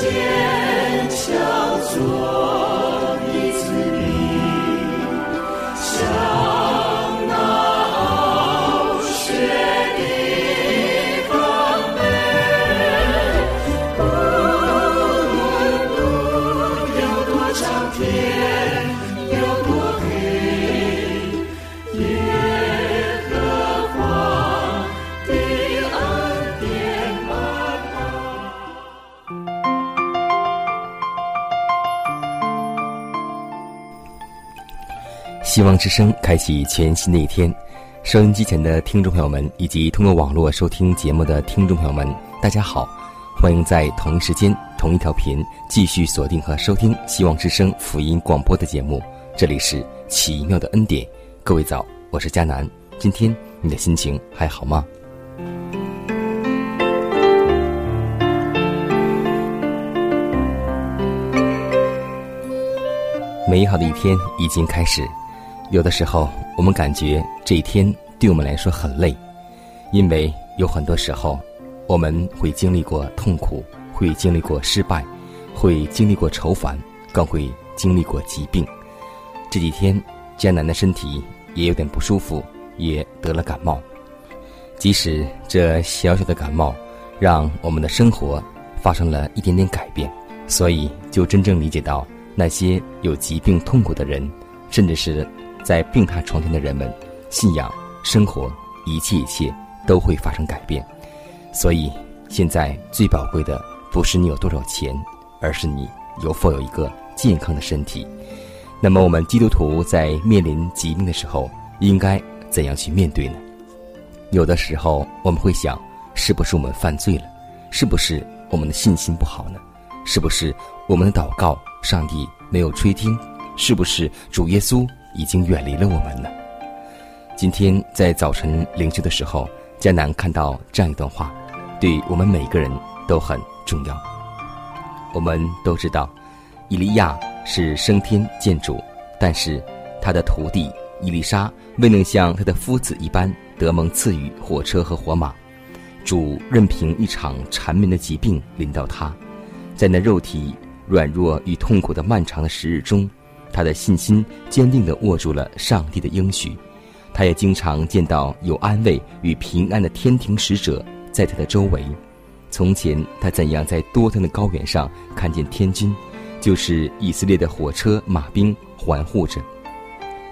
希之声开启全新的一天，收音机前的听众朋友们，以及通过网络收听节目的听众朋友们，大家好，欢迎在同一时间、同一条频继续锁定和收听希望之声福音广播的节目。这里是奇妙的恩典，各位早，我是佳楠。今天你的心情还好吗？美好的一天已经开始。有的时候，我们感觉这一天对我们来说很累，因为有很多时候，我们会经历过痛苦，会经历过失败，会经历过愁烦，更会经历过疾病。这几天，艰难的身体也有点不舒服，也得了感冒。即使这小小的感冒，让我们的生活发生了一点点改变，所以就真正理解到那些有疾病痛苦的人，甚至是。在病榻床前的人们，信仰、生活，一切一切都会发生改变。所以，现在最宝贵的不是你有多少钱，而是你有否有一个健康的身体。那么，我们基督徒在面临疾病的时候，应该怎样去面对呢？有的时候，我们会想，是不是我们犯罪了？是不是我们的信心不好呢？是不是我们的祷告上帝没有垂听？是不是主耶稣？已经远离了我们了。今天在早晨灵修的时候，江南看到这样一段话，对我们每个人都很重要。我们都知道，伊利亚是升天见主，但是他的徒弟伊丽莎未能像他的夫子一般得蒙赐予火车和火马。主任凭一场缠绵的疾病临到他，在那肉体软弱与痛苦的漫长的时日中。他的信心坚定地握住了上帝的应许，他也经常见到有安慰与平安的天庭使者在他的周围。从前他怎样在多天的高原上看见天军，就是以色列的火车马兵环护着，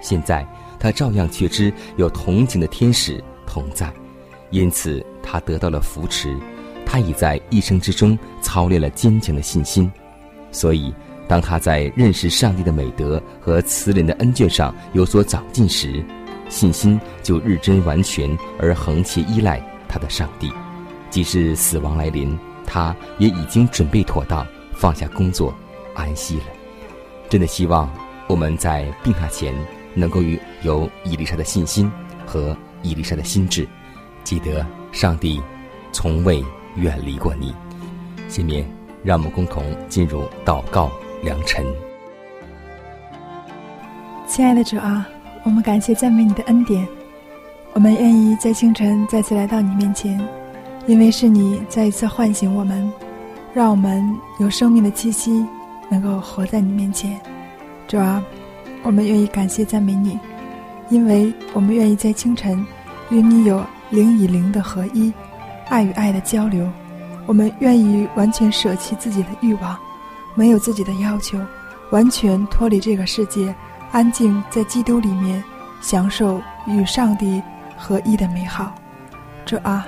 现在他照样却知有同情的天使同在，因此他得到了扶持。他已在一生之中操练了坚强的信心，所以。当他在认识上帝的美德和慈怜的恩眷上有所长进时，信心就日臻完全，而横切依赖他的上帝。即使死亡来临，他也已经准备妥当，放下工作，安息了。真的希望我们在病榻前能够有伊丽莎的信心和伊丽莎的心智，记得上帝从未远离过你。下面，让我们共同进入祷告。良辰，亲爱的主啊，我们感谢赞美你的恩典，我们愿意在清晨再次来到你面前，因为是你再一次唤醒我们，让我们有生命的气息，能够活在你面前。主啊，我们愿意感谢赞美你，因为我们愿意在清晨与你有灵与灵的合一，爱与爱的交流，我们愿意完全舍弃自己的欲望。没有自己的要求，完全脱离这个世界，安静在基督里面，享受与上帝合一的美好。主啊，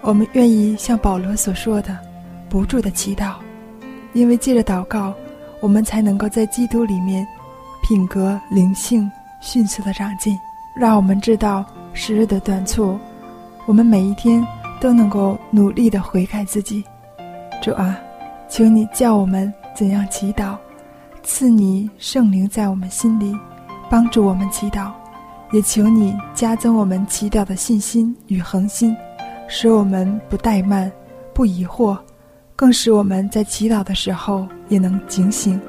我们愿意像保罗所说的，不住的祈祷，因为借着祷告，我们才能够在基督里面品格、灵性迅速的长进。让我们知道时日的短促，我们每一天都能够努力的悔改自己。主啊，请你叫我们怎样祈祷，赐你圣灵在我们心里，帮助我们祈祷。也求你加增我们祈祷的信心与恒心，使我们不怠慢、不疑惑，更使我们在祈祷的时候也能警醒，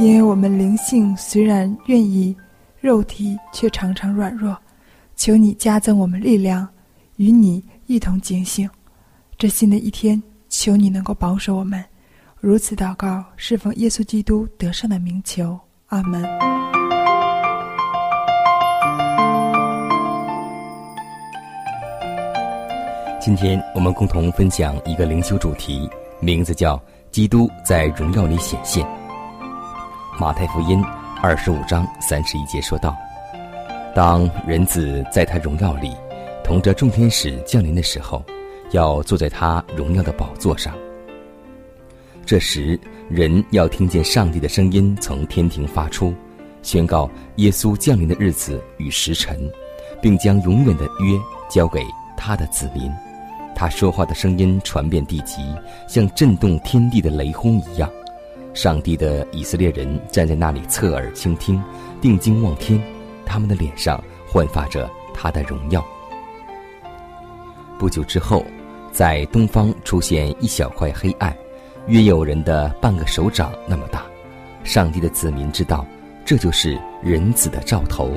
因为我们灵性虽然愿意，肉体却常常软弱。求你加增我们力量，与你一同警醒。这新的一天，求你能够保守我们。如此祷告，侍奉耶稣基督得胜的名求。阿门。今天我们共同分享一个灵修主题，名字叫“基督在荣耀里显现”。马太福音二十五章三十一节说道：“当人子在他荣耀里，同着众天使降临的时候，要坐在他荣耀的宝座上。这时，人要听见上帝的声音从天庭发出，宣告耶稣降临的日子与时辰，并将永远的约交给他的子民。”他说话的声音传遍地极，像震动天地的雷轰一样。上帝的以色列人站在那里侧耳倾听，定睛望天，他们的脸上焕发着他的荣耀。不久之后，在东方出现一小块黑暗，约有人的半个手掌那么大。上帝的子民知道，这就是人子的兆头。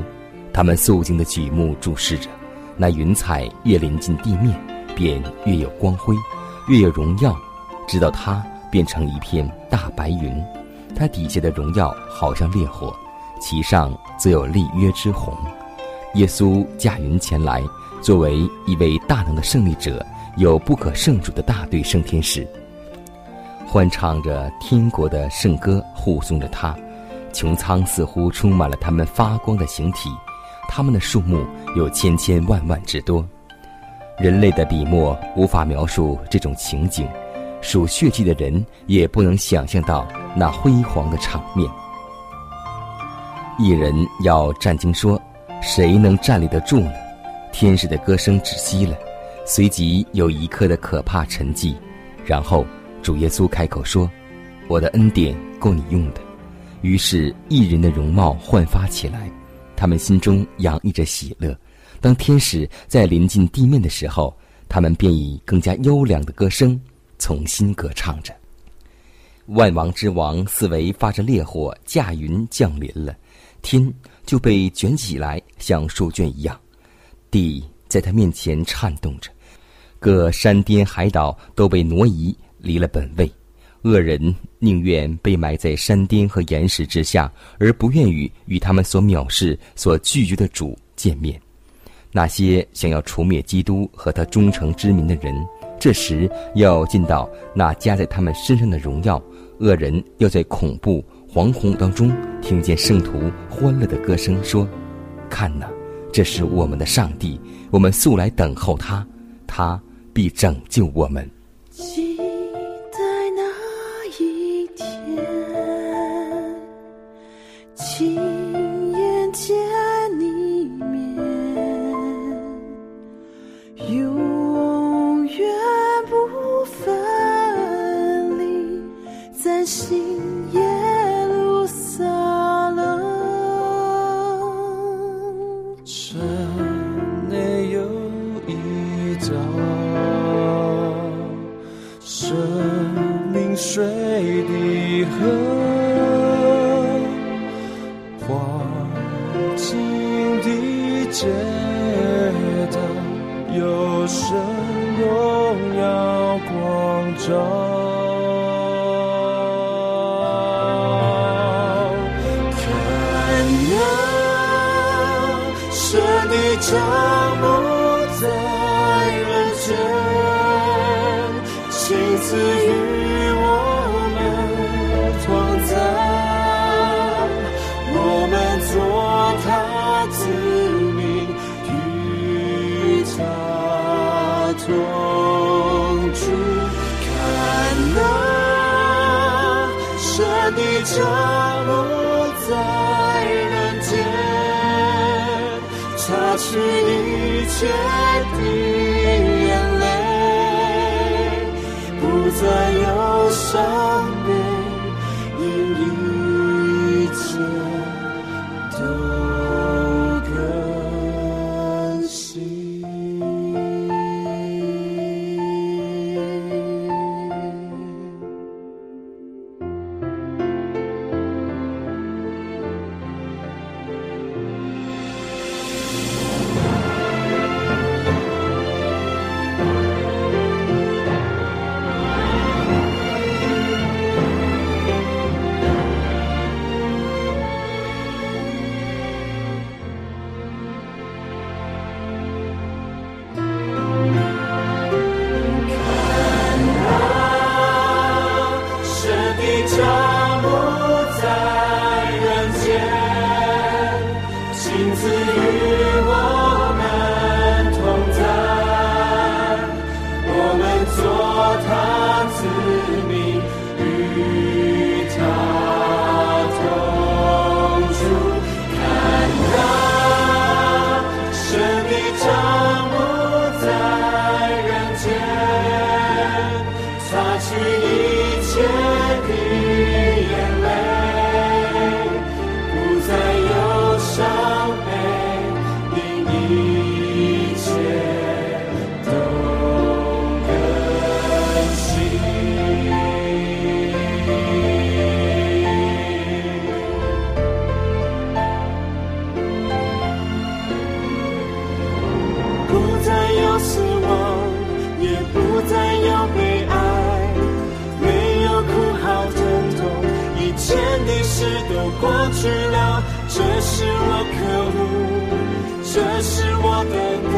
他们肃静的举目注视着，那云彩越临近地面。便越有光辉，越有荣耀，直到它变成一片大白云。它底下的荣耀好像烈火，其上则有立约之红。耶稣驾云前来，作为一位大能的胜利者，有不可胜数的大队圣天使，欢唱着天国的圣歌，护送着他。穹苍似乎充满了他们发光的形体，他们的数目有千千万万之多。人类的笔墨无法描述这种情景，属血气的人也不能想象到那辉煌的场面。一人要站经说：“谁能站立得住呢？”天使的歌声止息了，随即有一刻的可怕沉寂，然后主耶稣开口说：“我的恩典够你用的。”于是，一人的容貌焕发起来，他们心中洋溢着喜乐。当天使在临近地面的时候，他们便以更加优良的歌声重新歌唱着。万王之王四围发着烈火，驾云降临了，天就被卷起来，像书卷一样，地在他面前颤动着，各山巅海岛都被挪移离了本位。恶人宁愿被埋在山巅和岩石之下，而不愿与与他们所藐视、所拒绝的主见面。那些想要除灭基督和他忠诚之民的人，这时要见到那加在他们身上的荣耀；恶人要在恐怖惶恐当中听见圣徒欢乐的歌声，说：“看哪，这是我们的上帝，我们素来等候他，他必拯救我们。”一是我渴慕，这是我等待，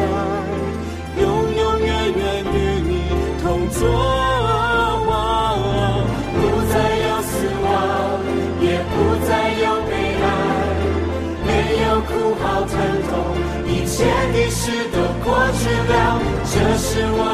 永永远远与你同坐。不再有死亡，也不再有悲哀。没有哭嚎疼痛，一切的事都过去了。这是我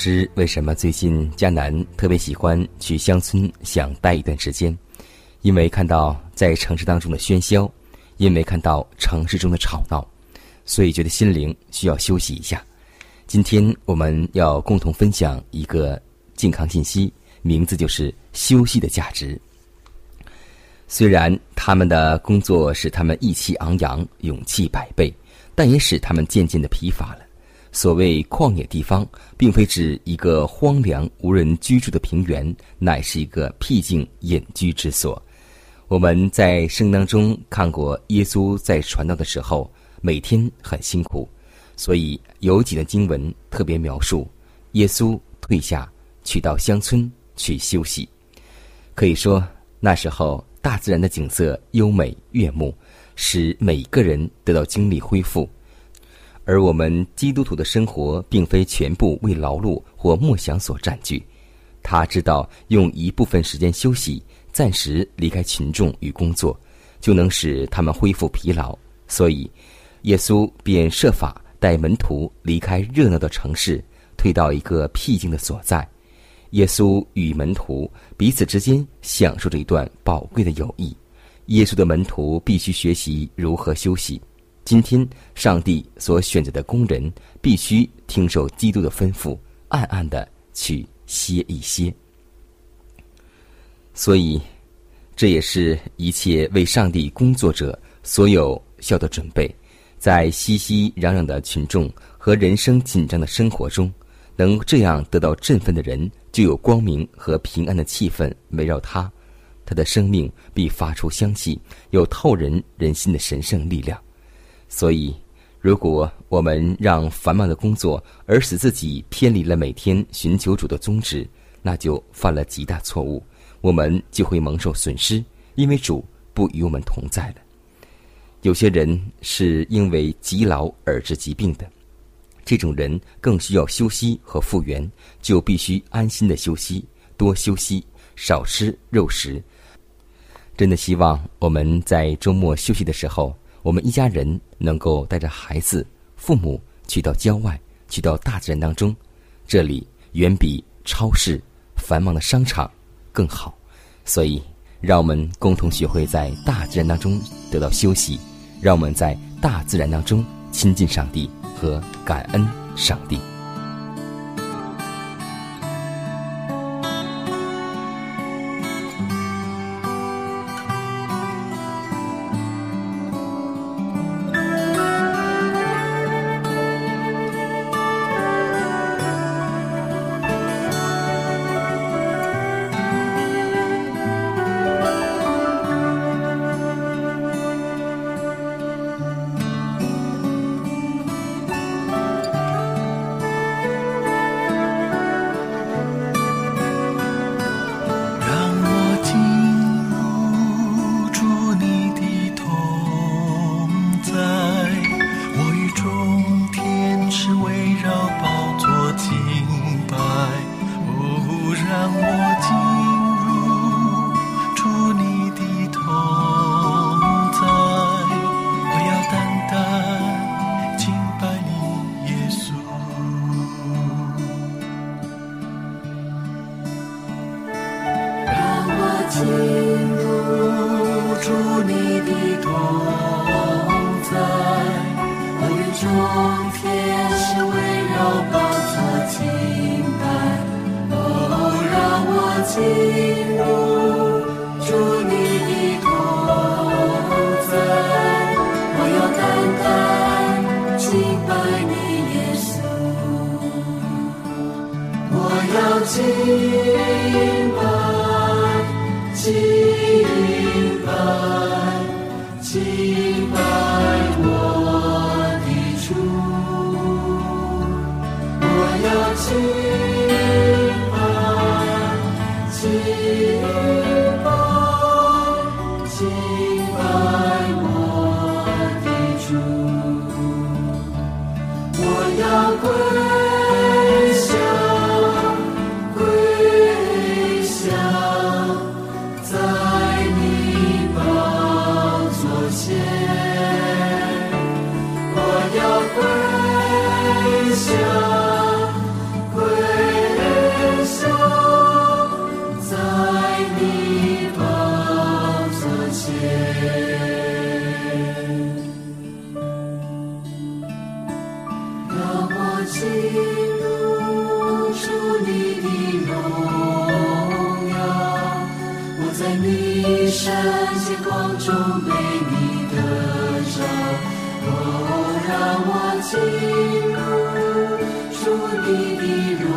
知为什么最近迦南特别喜欢去乡村，想待一段时间，因为看到在城市当中的喧嚣，因为看到城市中的吵闹，所以觉得心灵需要休息一下。今天我们要共同分享一个健康信息，名字就是休息的价值。虽然他们的工作使他们意气昂扬、勇气百倍，但也使他们渐渐的疲乏了。所谓旷野地方，并非指一个荒凉无人居住的平原，乃是一个僻静隐居之所。我们在圣当中看过耶稣在传道的时候，每天很辛苦，所以有几段经文特别描述耶稣退下去到乡村去休息。可以说那时候大自然的景色优美悦目，使每个人得到精力恢复。而我们基督徒的生活，并非全部为劳碌或梦想所占据。他知道用一部分时间休息，暂时离开群众与工作，就能使他们恢复疲劳。所以，耶稣便设法带门徒离开热闹的城市，退到一个僻静的所在。耶稣与门徒彼此之间享受着一段宝贵的友谊。耶稣的门徒必须学习如何休息。今天，上帝所选择的工人必须听受基督的吩咐，暗暗的去。歇一歇，所以这也是一切为上帝工作者所有效的准备。在熙熙攘攘的群众和人生紧张的生活中，能这样得到振奋的人，就有光明和平安的气氛围绕他，他的生命必发出香气，有透人人心的神圣力量。所以。如果我们让繁忙的工作而使自己偏离了每天寻求主的宗旨，那就犯了极大错误，我们就会蒙受损失，因为主不与我们同在了。有些人是因为疲劳而致疾病的，这种人更需要休息和复原，就必须安心的休息，多休息，少吃肉食。真的希望我们在周末休息的时候。我们一家人能够带着孩子、父母去到郊外，去到大自然当中，这里远比超市、繁忙的商场更好。所以，让我们共同学会在大自然当中得到休息，让我们在大自然当中亲近上帝和感恩上帝。我要你圣洁光中被你得着，哦，让我进入主你的荣。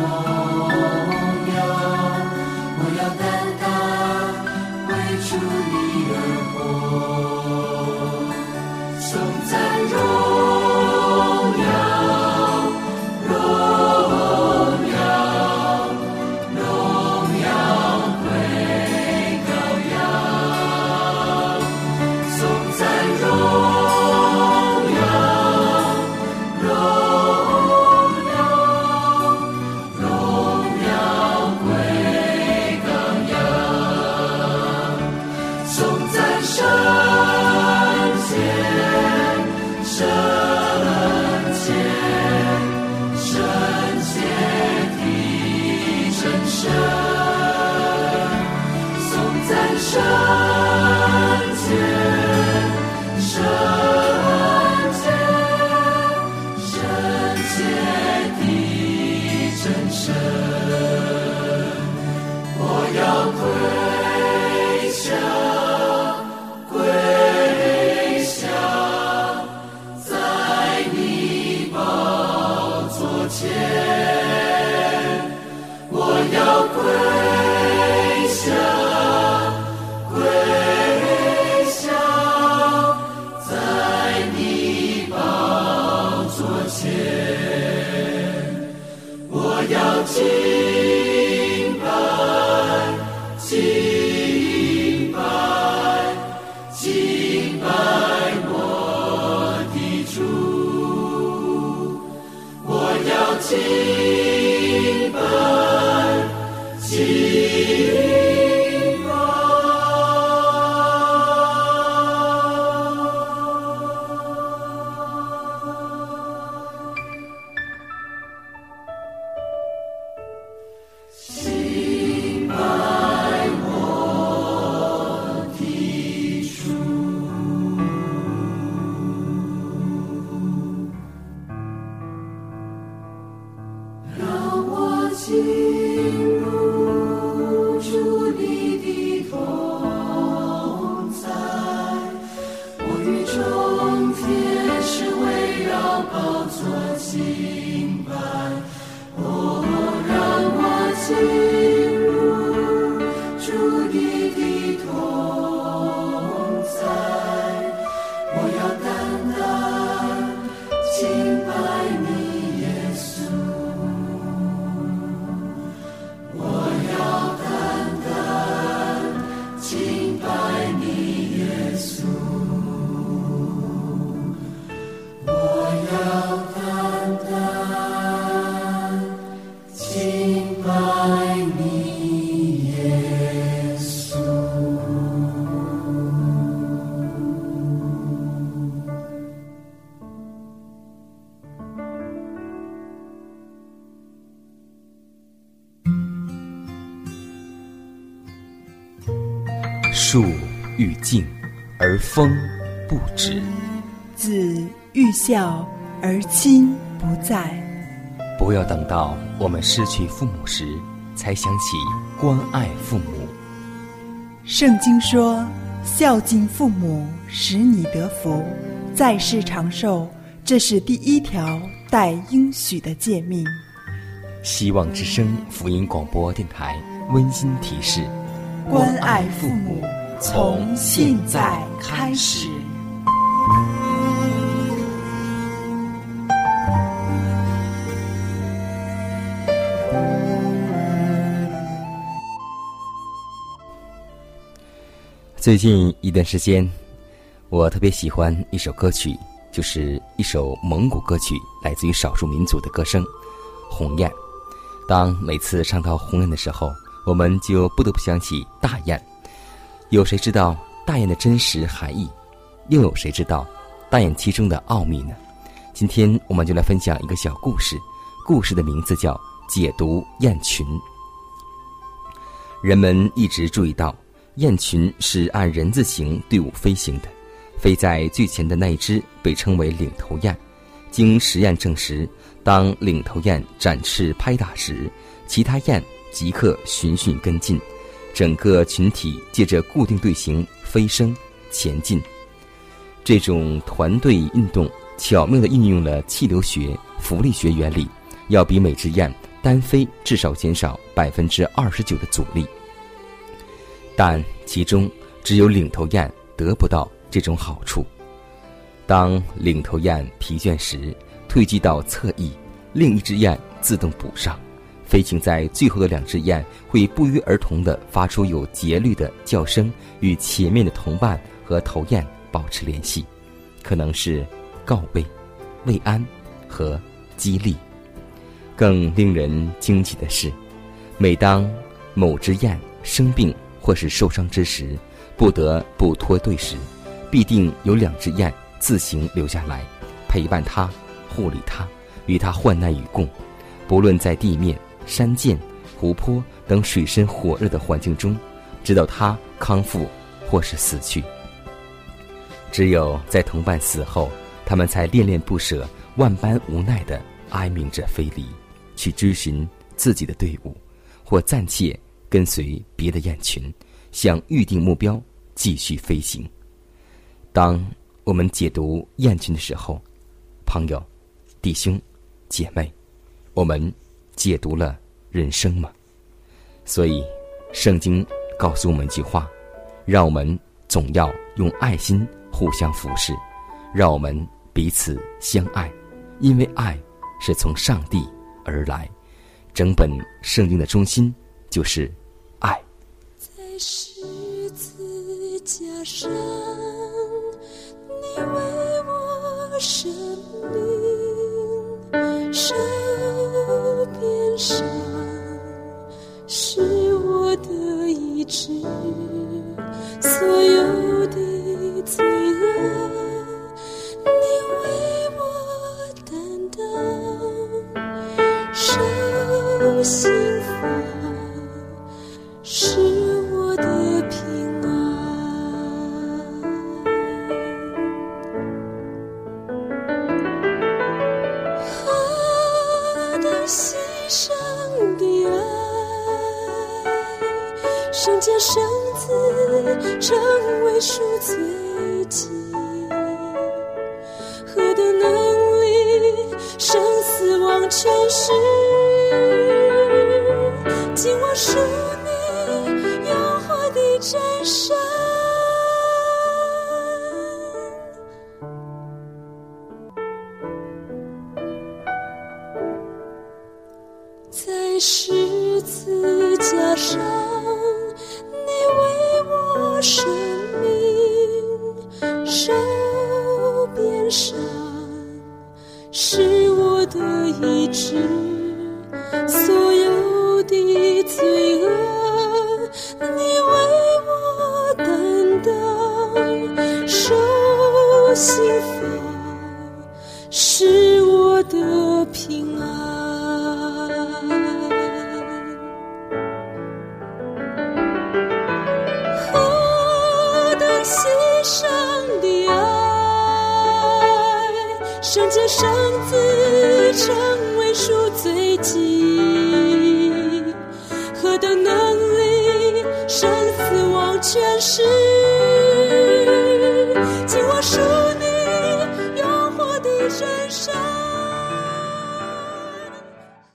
心烦，哦，让我心。树欲静，而风不止；子欲孝，而亲不在。不要等到我们失去父母时，才想起关爱父母。圣经说：“孝敬父母，使你得福，在世长寿。”这是第一条带应许的诫命。希望之声福音广播电台温馨提示：关爱父母。从现在开始。最近一段时间，我特别喜欢一首歌曲，就是一首蒙古歌曲，来自于少数民族的歌声《鸿雁》。当每次唱到《鸿雁》的时候，我们就不得不想起大雁。有谁知道大雁的真实含义？又有谁知道大雁其中的奥秘呢？今天我们就来分享一个小故事，故事的名字叫《解读雁群》。人们一直注意到，雁群是按人字形队伍飞行的，飞在最前的那一只被称为领头雁。经实验证实，当领头雁展翅拍打时，其他雁即刻循序跟进。整个群体借着固定队形飞升前进，这种团队运动巧妙地运用了气流学、浮力学原理，要比每只雁单飞至少减少百分之二十九的阻力。但其中只有领头雁得不到这种好处。当领头雁疲倦时，退居到侧翼，另一只雁自动补上。飞行在最后的两只雁会不约而同地发出有节律的叫声，与前面的同伴和头雁保持联系，可能是告慰、慰安和激励。更令人惊奇的是，每当某只雁生病或是受伤之时，不得不脱队时，必定有两只雁自行留下来，陪伴它，护理它，与它患难与共。不论在地面、山涧、湖泊等水深火热的环境中，直到它康复或是死去。只有在同伴死后，他们才恋恋不舍、万般无奈地哀鸣着飞离。去追寻自己的队伍，或暂且跟随别的雁群，向预定目标继续飞行。当我们解读雁群的时候，朋友、弟兄、姐妹，我们解读了人生吗？所以，圣经告诉我们一句话：让我们总要用爱心互相服侍，让我们彼此相爱，因为爱是从上帝。而来，整本圣经的中心就是爱。在十字架上，知，所有的罪恶。